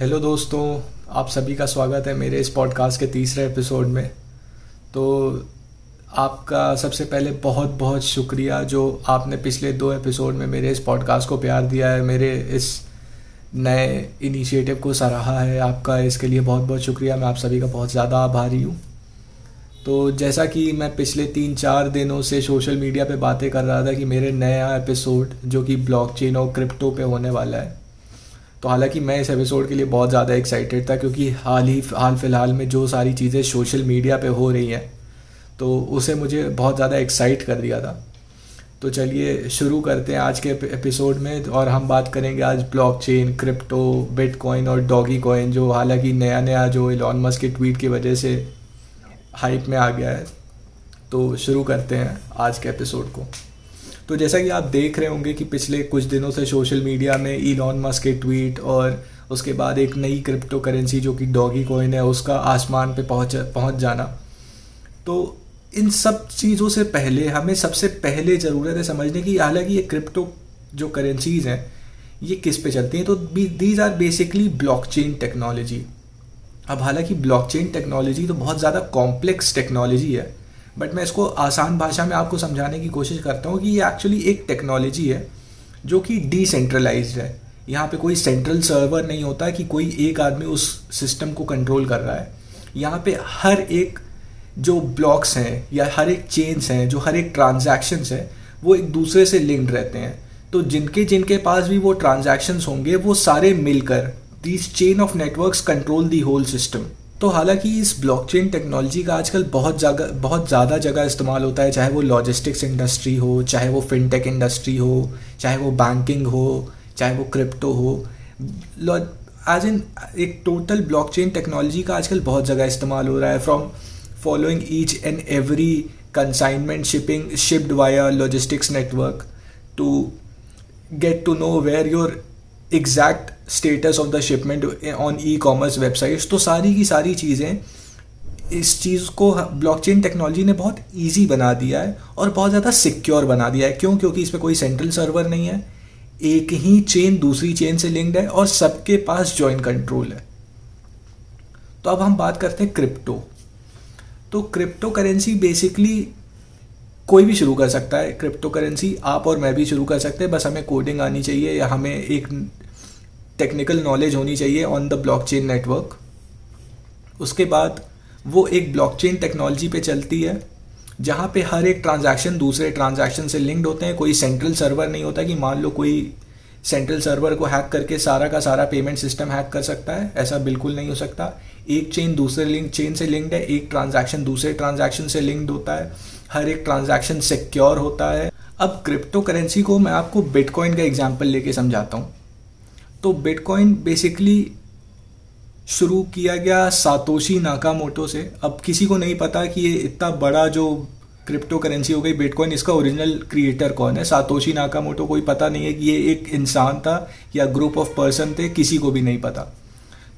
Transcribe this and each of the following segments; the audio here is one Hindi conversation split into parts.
हेलो दोस्तों, आप सभी का स्वागत है मेरे इस पॉडकास्ट के तीसरे एपिसोड में। तो आपका सबसे पहले बहुत बहुत शुक्रिया जो आपने पिछले दो एपिसोड में मेरे इस पॉडकास्ट को प्यार दिया है, मेरे इस नए इनिशिएटिव को सराहा है आपका, इसके लिए बहुत बहुत शुक्रिया। मैं आप सभी का बहुत ज़्यादा आभारी हूँ। तो जैसा कि मैं पिछले तीन चार दिनों से सोशल मीडिया पे बातें कर रहा था कि मेरे नया एपिसोड जो कि ब्लॉकचेन और क्रिप्टो पे होने वाला है तो हालाँकि मैं इस एपिसोड के लिए बहुत ज़्यादा एक्साइटेड था क्योंकि हाल ही, हाल फ़िलहाल में जो सारी चीज़ें सोशल मीडिया पे हो रही हैं तो उसे मुझे बहुत ज़्यादा एक्साइट कर दिया था। तो चलिए शुरू करते हैं आज के एपिसोड में और हम बात करेंगे आज ब्लॉकचेन क्रिप्टो बिटकॉइन और डॉगी कॉइन जो हालाँकि नया नया जो इलॉन मस्क के ट्वीट की वजह से हाइप में आ गया है। तो शुरू करते हैं आज के एपिसोड को। तो जैसा कि आप देख रहे होंगे कि पिछले कुछ दिनों से सोशल मीडिया में ईलॉन मस्क के ट्वीट और उसके बाद एक नई क्रिप्टो करेंसी जो कि डॉगी कॉइन है, उसका आसमान पे पहुँच पहुँच जाना। तो इन सब चीज़ों से पहले, हमें सबसे पहले ज़रूरत है समझने की। हालाँकि ये क्रिप्टो जो करेंसीज हैं, ये किस पे चलती हैं? तो these are basically blockchain technology अब हालाँकि ब्लॉकचेन टेक्नोलॉजी तो बहुत ज़्यादा कॉम्प्लेक्स टेक्नोलॉजी है। बट मैं इसको आसान भाषा में आपको समझाने की कोशिश करता हूँ कि ये एक्चुअली एक टेक्नोलॉजी है, जो कि डिसेंट्रलाइज है। यहाँ पे कोई सेंट्रल सर्वर नहीं होता कि कोई एक आदमी उस सिस्टम को कंट्रोल कर रहा है। यहाँ पे हर एक जो ब्लॉक्स हैं या हर एक चेन्स हैं, जो हर एक ट्रांजैक्शंस हैं, वो एक दूसरे से लिंक्ड रहते हैं। तो जिनके जिनके पास भी वो ट्रांजैक्शंस होंगे, वो सारे मिलकर this chain of networks control the whole system तो हालाँकि इस ब्लॉकचेन टेक्नोलॉजी का आजकल बहुत जगह बहुत ज़्यादा जगह इस्तेमाल होता है, चाहे वो लॉजिस्टिक्स इंडस्ट्री हो, चाहे वो फिनटेक इंडस्ट्री हो, चाहे वो बैंकिंग हो, चाहे वो क्रिप्टो हो। एज इन एक टोटल ब्लॉकचेन टेक्नोलॉजी का आजकल बहुत जगह इस्तेमाल हो रहा है from following each and every consignment shipping shipped via logistics network to get to know where your exact status of the shipment on e-commerce websites तो सारी की सारी चीज़ें इस चीज़ को ब्लॉकचेन टेक्नोलॉजी ने बहुत इजी बना दिया है और बहुत ज़्यादा सिक्योर बना दिया है। क्यों? क्योंकि इसमें कोई सेंट्रल सर्वर नहीं है। एक ही चेन दूसरी चेन से लिंक्ड है और सबके पास ज्वाइंट कंट्रोल है। तो अब हम बात करते हैं क्रिप्टो तो क्रिप्टो करेंसी बेसिकली कोई भी शुरू कर सकता है। क्रिप्टो करेंसी आप और मैं भी शुरू कर सकते हैं। बस हमें कोडिंग आनी चाहिए या हमें एक टेक्निकल नॉलेज होनी चाहिए ऑन द ब्लॉकचेन नेटवर्क उसके बाद वो एक ब्लॉकचेन टेक्नोलॉजी पे चलती है, जहाँ पे हर एक ट्रांजैक्शन दूसरे ट्रांजैक्शन से लिंक्ड होते हैं। कोई सेंट्रल सर्वर नहीं होता कि मान लो कोई सेंट्रल सर्वर को हैक करके सारा का सारा पेमेंट सिस्टम हैक कर सकता है। ऐसा बिल्कुल नहीं हो सकता। एक चेन दूसरे लिंक चेन से लिंक्ड है। एक ट्रांजैक्शन दूसरे ट्रांजैक्शन से लिंक्ड होता है। हर एक ट्रांजैक्शन सिक्योर होता है। अब क्रिप्टो करेंसी को मैं आपको बिटकॉइन का एग्ज़ाम्पल लेके समझाता हूँ। तो बिटकॉइन बेसिकली शुरू किया गया सातोशी नाकामोटो से। अब किसी को नहीं पता कि ये इतना बड़ा जो क्रिप्टो करेंसी हो गई बिटकॉइन इसका ओरिजिनल क्रिएटर कौन है? सातोशी नाकामोटो कोई पता नहीं है कि ये एक इंसान था या ग्रुप ऑफ़ पर्सन थे, किसी को भी नहीं पता।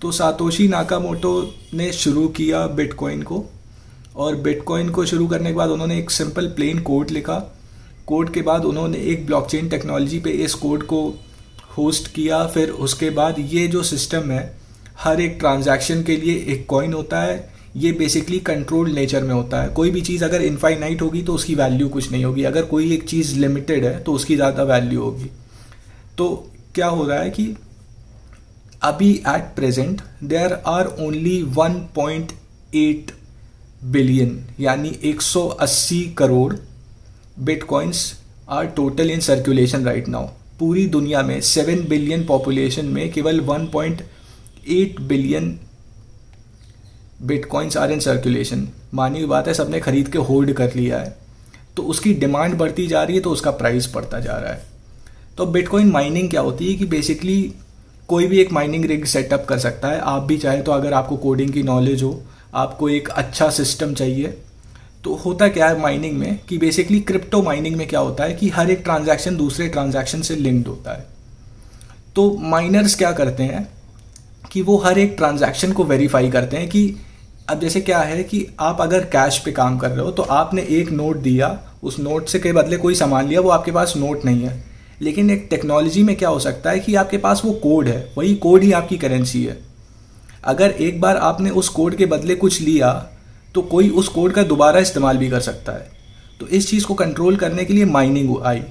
तो सातोशी नाकामोटो ने शुरू किया बिटकॉइन को और बिटकॉइन को शुरू करने के बाद उन्होंने एक सिंपल प्लेन कोड लिखा। कोड के बाद उन्होंने एक ब्लॉकचेन टेक्नोलॉजी पे इस कोड को होस्ट किया, फिर उसके बाद ये जो सिस्टम है, हर एक ट्रांजैक्शन के लिए एक कॉइन होता है। ये बेसिकली कंट्रोल नेचर में होता है। कोई भी चीज़ अगर इनफाइनाइट होगी तो उसकी वैल्यू कुछ नहीं होगी। अगर कोई एक चीज़ लिमिटेड है तो उसकी ज़्यादा वैल्यू होगी। तो क्या हो रहा है कि अभी at present there are only 1.8 billion यानी 180 crore bitcoins are total in circulation right now पूरी दुनिया में सेवन बिलियन पॉपुलेशन में केवल one point eight billion bitcoins are in circulation मानी हुई बात है, सबने खरीद के होल्ड कर लिया है। तो उसकी डिमांड बढ़ती जा रही है तो उसका प्राइस बढ़ता जा रहा है। तो बिटकॉइन माइनिंग क्या होती है कि बेसिकली कोई भी एक माइनिंग रिग सेटअप कर सकता है। आप भी चाहे तो अगर आपको कोडिंग की नॉलेज हो, आपको एक अच्छा सिस्टम चाहिए तो होता क्या है माइनिंग में कि बेसिकली क्रिप्टो माइनिंग में क्या होता है कि हर एक ट्रांजैक्शन दूसरे ट्रांजैक्शन से लिंक्ड होता है। तो माइनर्स क्या करते हैं कि वो हर एक ट्रांजैक्शन को वेरीफाई करते हैं कि अब जैसे क्या है कि आप अगर कैश पे काम कर रहे हो तो आपने एक नोट दिया, उस नोट से के बदले कोई सामान लिया, वो आपके पास नोट नहीं है। लेकिन एक टेक्नोलॉजी में क्या हो सकता है कि आपके पास वो कोड है, वही कोड ही आपकी करेंसी है। अगर एक बार आपने उस कोड के बदले कुछ लिया तो कोई उस कोड का दोबारा इस्तेमाल भी कर सकता है। तो इस चीज़ को कंट्रोल करने के लिए माइनिंग आई।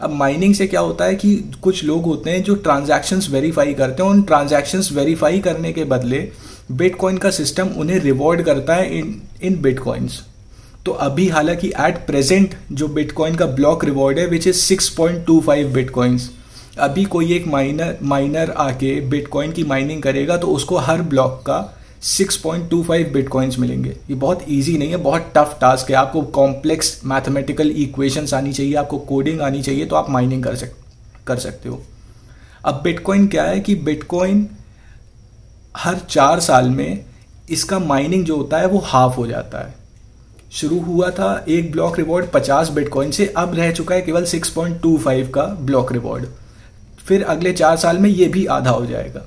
अब माइनिंग से क्या होता है कि कुछ लोग होते हैं जो ट्रांजैक्शंस वेरीफाई करते हैं उन ट्रांजैक्शंस वेरीफाई करने के बदले बिटकॉइन का सिस्टम उन्हें रिवॉर्ड करता है इन इन बिटकॉइंस तो अभी हालाँकि एट प्रेजेंट जो बिटकॉइन का ब्लॉक रिवॉर्ड है विच इज़ 6.25 बिटकॉइंस अभी कोई एक माइनर माइनर आके बिटकॉइन की माइनिंग करेगा तो उसको हर ब्लॉक का 6.25 बिटकॉइंस मिलेंगे। ये बहुत इजी नहीं है, बहुत टफ टास्क है। आपको कॉम्प्लेक्स मैथमेटिकल इक्वेशंस आनी चाहिए, आपको कोडिंग आनी चाहिए तो आप माइनिंग कर सक, कर सकते हो। अब बिटकॉइन क्या है कि बिटकॉइन हर चार साल में इसका माइनिंग जो होता है, वो हाफ़ हो जाता है। शुरू हुआ था एक ब्लॉक रिवॉर्ड 50 बिटकॉइन से, अब रह चुका है केवल 6.25 का ब्लॉक रिवॉर्ड फिर अगले चार साल में ये भी आधा हो जाएगा।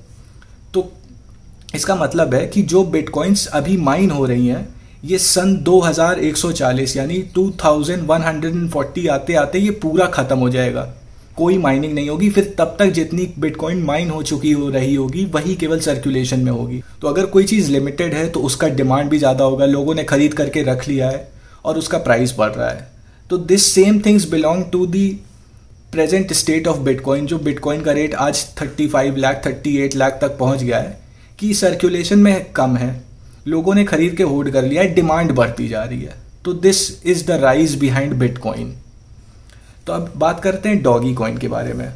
इसका मतलब है कि जो बिटकॉइंस अभी माइन हो रही हैं, ये सन 2140 यानी 2140 आते आते ये पूरा खत्म हो जाएगा। कोई माइनिंग नहीं होगी, फिर तब तक जितनी बिटकॉइन माइन हो चुकी हो रही होगी, वही केवल सर्कुलेशन में होगी। तो अगर कोई चीज़ लिमिटेड है तो उसका डिमांड भी ज़्यादा होगा, लोगों ने खरीद करके रख लिया है, और उसका प्राइस बढ़ रहा है। तो this same things belong to the present state of bitcoin जो बिटकॉइन का रेट आज 35 लाख 38 लाख तक पहुँच गया है। कि सर्कुलेशन में कम है। लोगों ने खरीद के होल्ड कर लिया है डिमांड बढ़ती जा रही है। तो this is the rise behind bitcoin तो अब बात करते हैं डॉगी कॉइन के बारे में।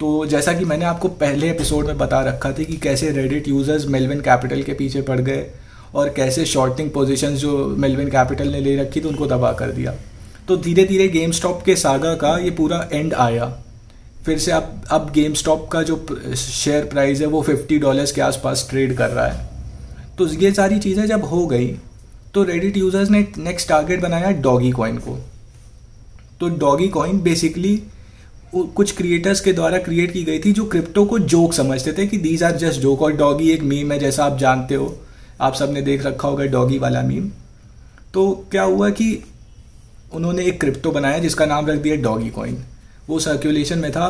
तो जैसा कि मैंने आपको पहले एपिसोड में बता रखा था कि कैसे रेडिट यूज़र्स मेलविन कैपिटल के पीछे पड़ गए और कैसे शॉर्टिंग पोजीशंस जो मेलविन कैपिटल ने ले रखी थी, उनको तबाह कर दिया। तो धीरे धीरे गेम स्टॉप के सागा का ये पूरा एंड आया। फिर से अब अब गेम स्टॉप का जो शेयर प्राइस है, वो फिफ्टी डॉलर्स के आसपास ट्रेड कर रहा है। तो ये सारी चीज़ें जब हो गई तो रेडिट यूज़र्स ने नेक्स्ट टारगेट बनाया डॉगी कॉइन को। तो डॉगी कॉइन बेसिकली कुछ क्रिएटर्स के द्वारा क्रिएट की गई थी, जो क्रिप्टो को जोक समझते थे कि दीज आर जस्ट जोक और डॉगी एक मीम है, जैसा आप जानते हो। आप सबने देख रखा होगा डॉगी वाला मीम तो क्या हुआ कि उन्होंने एक क्रिप्टो बनाया, जिसका नाम रख दिया डॉगी कॉइन वो सर्कुलेशन में था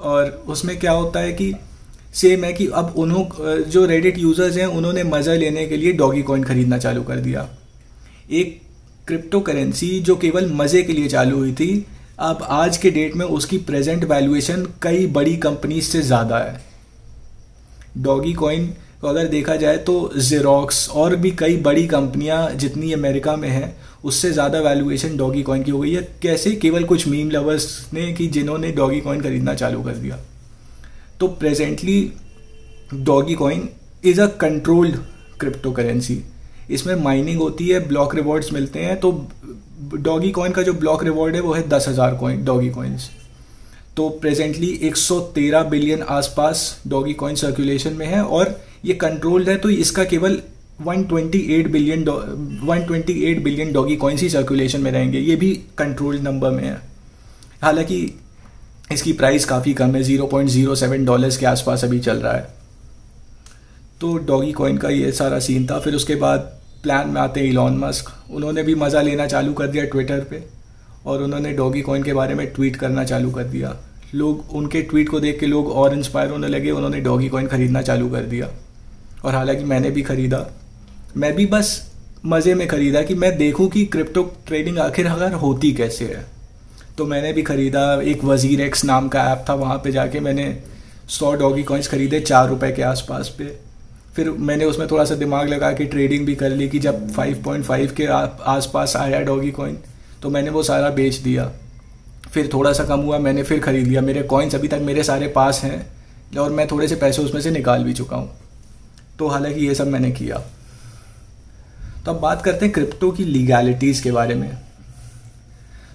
और उसमें क्या होता है कि सेम है कि अब उन्हों, जो रेडिट यूज़र्स हैं, उन्होंने मज़ा लेने के लिए डॉगी कॉइन खरीदना चालू कर दिया। एक क्रिप्टो करेंसी जो केवल मज़े के लिए चालू हुई थी, अब आज के डेट में उसकी प्रेजेंट वैल्यूएशन कई बड़ी कंपनीज़ से ज़्यादा है। डॉगी कॉइन को अगर देखा जाए तो जेरोक्स और भी कई बड़ी कंपनियाँ जितनी अमेरिका में हैं, उससे ज़्यादा वैल्यूएशन डॉगी कॉइन की हो गई है। कैसे? केवल कुछ मीम लवर्स ने कि जिन्होंने डॉगी कॉइन खरीदना चालू कर दिया। तो presently Dogecoin is a controlled cryptocurrency इसमें माइनिंग होती है ब्लॉक रिवॉर्ड्स मिलते हैं। तो डॉगी कॉइन का जो ब्लॉक रिवॉर्ड है, वो है दस हज़ार कॉइन डॉगी कॉइन्स तो प्रेजेंटली 113 बिलियन आसपास डॉगी कॉइन सर्कुलेशन में है और ये कंट्रोल्ड है तो इसका केवल 128 बिलियन 128 बिलियन डॉगी कॉइन्स ही सर्कुलेशन में रहेंगे। ये भी कंट्रोल्ड नंबर में है। हालाँकि इसकी प्राइस काफ़ी कम है 0.07 डॉलर्स के आसपास अभी चल रहा है। तो डॉगी कॉइन का ये सारा सीन था। फिर उसके बाद प्लान में आते हैं इलॉन मस्क उन्होंने भी मज़ा लेना चालू कर दिया ट्विटर पे, और उन्होंने डॉगी कॉइन के बारे में ट्वीट करना चालू कर दिया। लोग, उनके ट्वीट को देख के लोग और इंस्पायर होने लगे। उन्होंने डॉगी कॉइन खरीदना चालू कर दिया। और हालाँकि मैंने भी खरीदा। मैं भी बस मज़े में ख़रीदा कि मैं देखूँ कि क्रिप्टो ट्रेडिंग आखिर अगर होती कैसे है। तो मैंने भी ख़रीदा, एक वज़ीर एक्स नाम का ऐप था, वहाँ पे जाके मैंने सौ डॉगी कॉइन्स ख़रीदे चार रुपए के आसपास पे। फिर मैंने उसमें थोड़ा सा दिमाग लगा के ट्रेडिंग भी कर ली कि जब 5.5 के आसपास आया डॉगी कॉइन तो मैंने वो सारा बेच दिया। फिर थोड़ा सा कम हुआ, मैंने फिर ख़रीद लिया। मेरे कॉइन्स अभी तक मेरे सारे पास हैं और मैं थोड़े से पैसे उसमें से निकाल भी चुका हूँ। तो हालाँकि ये सब मैंने किया। तो अब बात करते हैं क्रिप्टो की लीगैलिटीज़ के बारे में।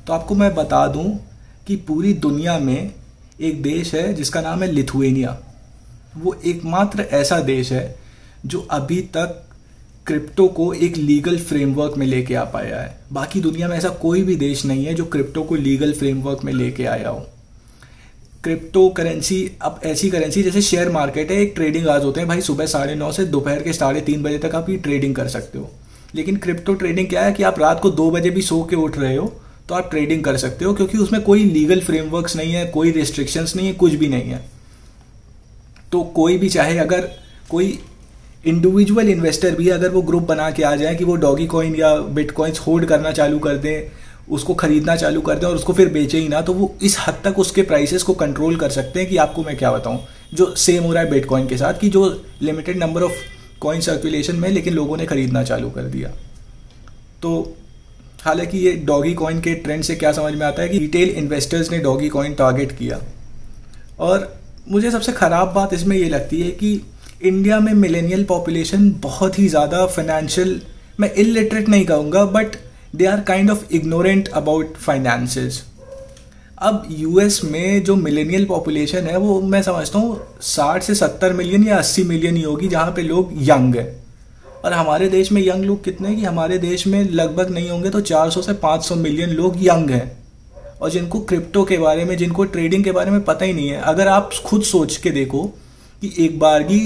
तो आपको मैं बता दूँ कि पूरी दुनिया में एक देश है जिसका नाम है लिथुएनिया। वो एकमात्र ऐसा देश है जो अभी तक क्रिप्टो को एक लीगल फ्रेमवर्क में लेके आ पाया है। बाकी दुनिया में ऐसा कोई भी देश नहीं है जो क्रिप्टो को लीगल फ्रेमवर्क में लेके आया हो। क्रिप्टो करेंसी अब ऐसी करेंसी जैसे शेयर मार्केट है, एक ट्रेडिंग आज होते हैं भाई सुबह साढ़े नौ से दोपहर के साढ़े तीन बजे तक आप ये ट्रेडिंग कर सकते हो। लेकिन क्रिप्टो ट्रेडिंग क्या है कि आप रात को दो बजे भी सो के उठ रहे हो तो आप ट्रेडिंग कर सकते हो, क्योंकि उसमें कोई लीगल फ्रेमवर्क्स नहीं है, कोई रिस्ट्रिक्शंस नहीं है, कुछ भी नहीं है। तो कोई भी चाहे अगर कोई इंडिविजुअल इन्वेस्टर भी अगर वो ग्रुप बना के आ जाए कि वो डॉगी कॉइन या बिटकॉइंस होल्ड करना चालू कर दें उसको खरीदना चालू कर दें और उसको फिर बेचे ही ना तो वो इस हद तक उसके प्राइसेस को कंट्रोल कर सकते हैं कि आपको मैं क्या बताऊँ। जो सेम हो रहा है बिटकॉइन के साथ कि जो limited number of coin circulation में, लेकिन लोगों ने खरीदना चालू कर दिया। तो हालाँकि ये डॉगी कॉइन के ट्रेंड से क्या समझ में आता है कि रिटेल इन्वेस्टर्स ने डॉगी कॉइन टारगेट किया। और मुझे सबसे ख़राब बात इसमें ये लगती है कि इंडिया में मिलेनियल पॉपुलेशन बहुत ही ज़्यादा फाइनेंशियल मैं इलिटरेट नहीं कहूँगा but they are kind of ignorant about finances अब यूएस में जो मिलेनियल पॉपुलेशन है, वो मैं समझता हूँ साठ से सत्तर मिलियन या अस्सी मिलियन ही होगी, जहाँ पे लोग यंग है। और हमारे देश में यंग लोग कितने कि हमारे देश में लगभग नहीं होंगे तो 400 से 500 मिलियन लोग यंग हैं। और जिनको क्रिप्टो के बारे में, जिनको ट्रेडिंग के बारे में पता ही नहीं है, अगर आप खुद सोच के देखो कि एक बार की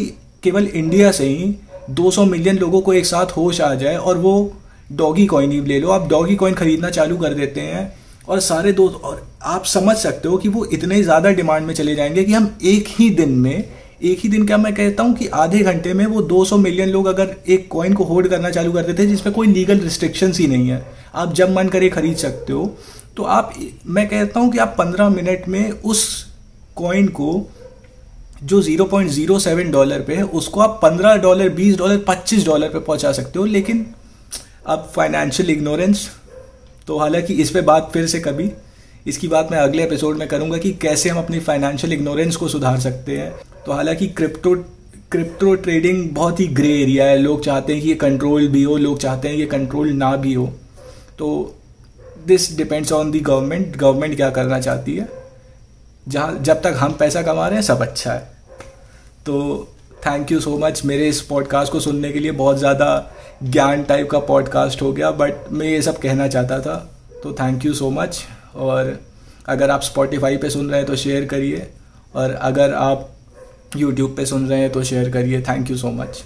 केवल इंडिया से ही 200 मिलियन लोगों को एक साथ होश आ जाए और वो डॉगी कॉइन ही ले लो। आप डॉगी कॉइन खरीदना चालू कर देते हैं और सारे दोस्त और आप समझ सकते हो कि वो इतने ज़्यादा डिमांड में चले जाएँगे कि हम एक ही दिन में, एक ही दिन क्या मैं कहता हूँ कि आधे घंटे में वो 200 मिलियन लोग अगर एक कॉइन को होल्ड करना चालू कर देते हैं, जिसमें कोई लीगल रिस्ट्रिक्शंस ही नहीं है। आप जब मन करे खरीद सकते हो। तो आप, मैं कहता हूँ कि आप 15 मिनट में उस कॉइन को, जो 0.07 डॉलर पे है, उसको आप 15 डॉलर 20 डॉलर 25 डॉलर पे पहुँचा सकते हो। लेकिन अब फाइनेंशियल इग्नोरेंस तो हालाँकि इस पे बात फिर से कभी, इसकी बात मैं अगले एपिसोड में करूँगा कि कैसे हम अपनी फाइनेंशियल इग्नोरेंस को सुधार सकते हैं। तो हालाँकि क्रिप्टो क्रिप्टो ट्रेडिंग बहुत ही ग्रे एरिया है। लोग चाहते हैं कि ये कंट्रोल भी हो, लोग चाहते हैं कि कंट्रोल ना भी हो। तो this depends on the government government क्या करना चाहती है? जहाँ, जब तक हम पैसा कमा रहे हैं, सब अच्छा है। तो थैंक यू सो मच मेरे इस पॉडकास्ट को सुनने के लिए बहुत ज़्यादा ज्ञान टाइप का पॉडकास्ट हो गया बट मैं ये सब कहना चाहता था तो थैंक यू सो मच और अगर आप स्पॉटिफाई पे सुन रहे हैं तो शेयर करिए, और अगर आप यूट्यूब पे सुन रहे हैं तो शेयर करिए. Thank you so much